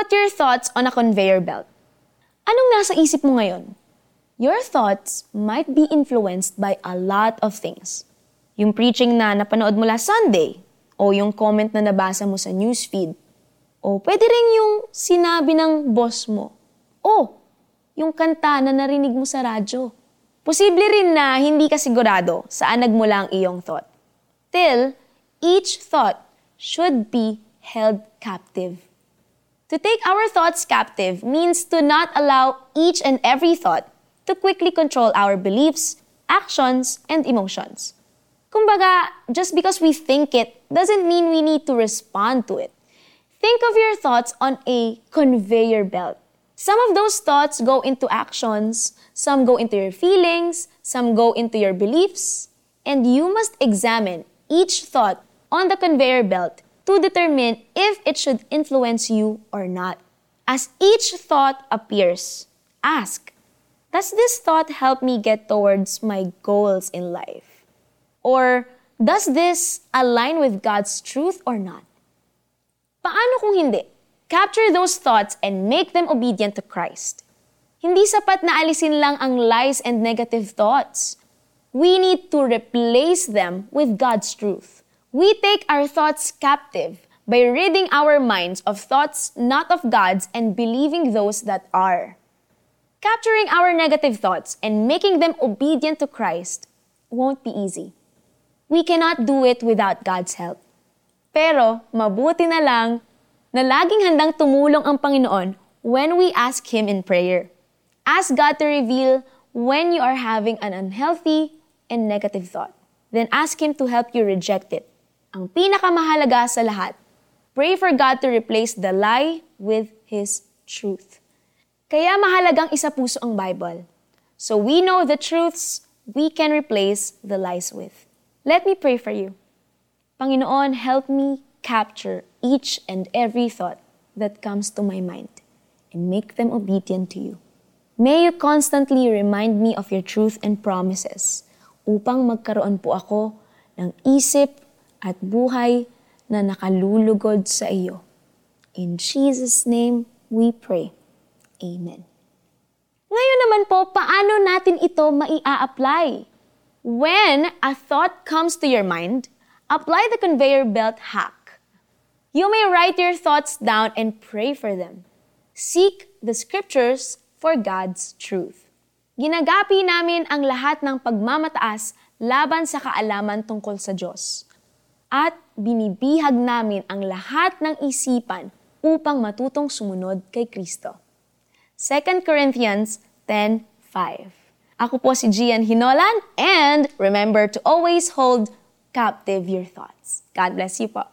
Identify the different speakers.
Speaker 1: Put your thoughts on a conveyor belt. Anong nasa isip mo ngayon? Your thoughts might be influenced by a lot of things. Yung preaching na napanood mo last Sunday, o yung comment na nabasa mo sa newsfeed, o pwede rin yung sinabi ng boss mo, o yung kanta na narinig mo sa radyo. Posible rin na hindi ka sigurado saan nagmula ang iyong thought. Till, each thought should be held captive. To take our thoughts captive means to not allow each and every thought to quickly control our beliefs, actions, and emotions. Kumbaga, just because we think it doesn't mean we need to respond to it. Think of your thoughts on a conveyor belt. Some of those thoughts go into actions, some go into your feelings, some go into your beliefs, and you must examine each thought on the conveyor belt to determine if it should influence you or not. As each thought appears, ask, does this thought help me get towards my goals in life? Or does this align with God's truth or not? Paano kung hindi? Capture those thoughts and make them obedient to Christ. Hindi sapat na alisin lang ang lies and negative thoughts. We need to replace them with God's truth. We take our thoughts captive by ridding our minds of thoughts not of God's and believing those that are. Capturing our negative thoughts and making them obedient to Christ won't be easy. We cannot do it without God's help. Pero mabuti na lang na laging handang tumulong ang Panginoon when we ask Him in prayer. Ask God to reveal when you are having an unhealthy and negative thought. Then ask Him to help you reject it ang pinakamahalaga sa lahat, pray for God to replace the lie with His truth. Kaya mahalagang isa puso ang Bible. So we know the truths we can replace the lies with. Let me pray for you. Panginoon, help me capture each and every thought that comes to my mind and make them obedient to you. May you constantly remind me of your truth and promises upang magkaroon po ako ng isip at buhay na nakalulugod sa iyo. In Jesus' name we pray. Amen. Ngayon naman po, paano natin ito maia-apply? When a thought comes to your mind, apply the conveyor belt hack. You may write your thoughts down and pray for them. Seek the scriptures for God's truth. Ginagapi namin ang lahat ng pagmamataas laban sa kaalaman tungkol sa Diyos at binibihag namin ang lahat ng isipan upang matutong sumunod kay Kristo. 2 Corinthians 10.5 Ako po si Gian Hinolan and remember to always hold captive your thoughts. God bless you po.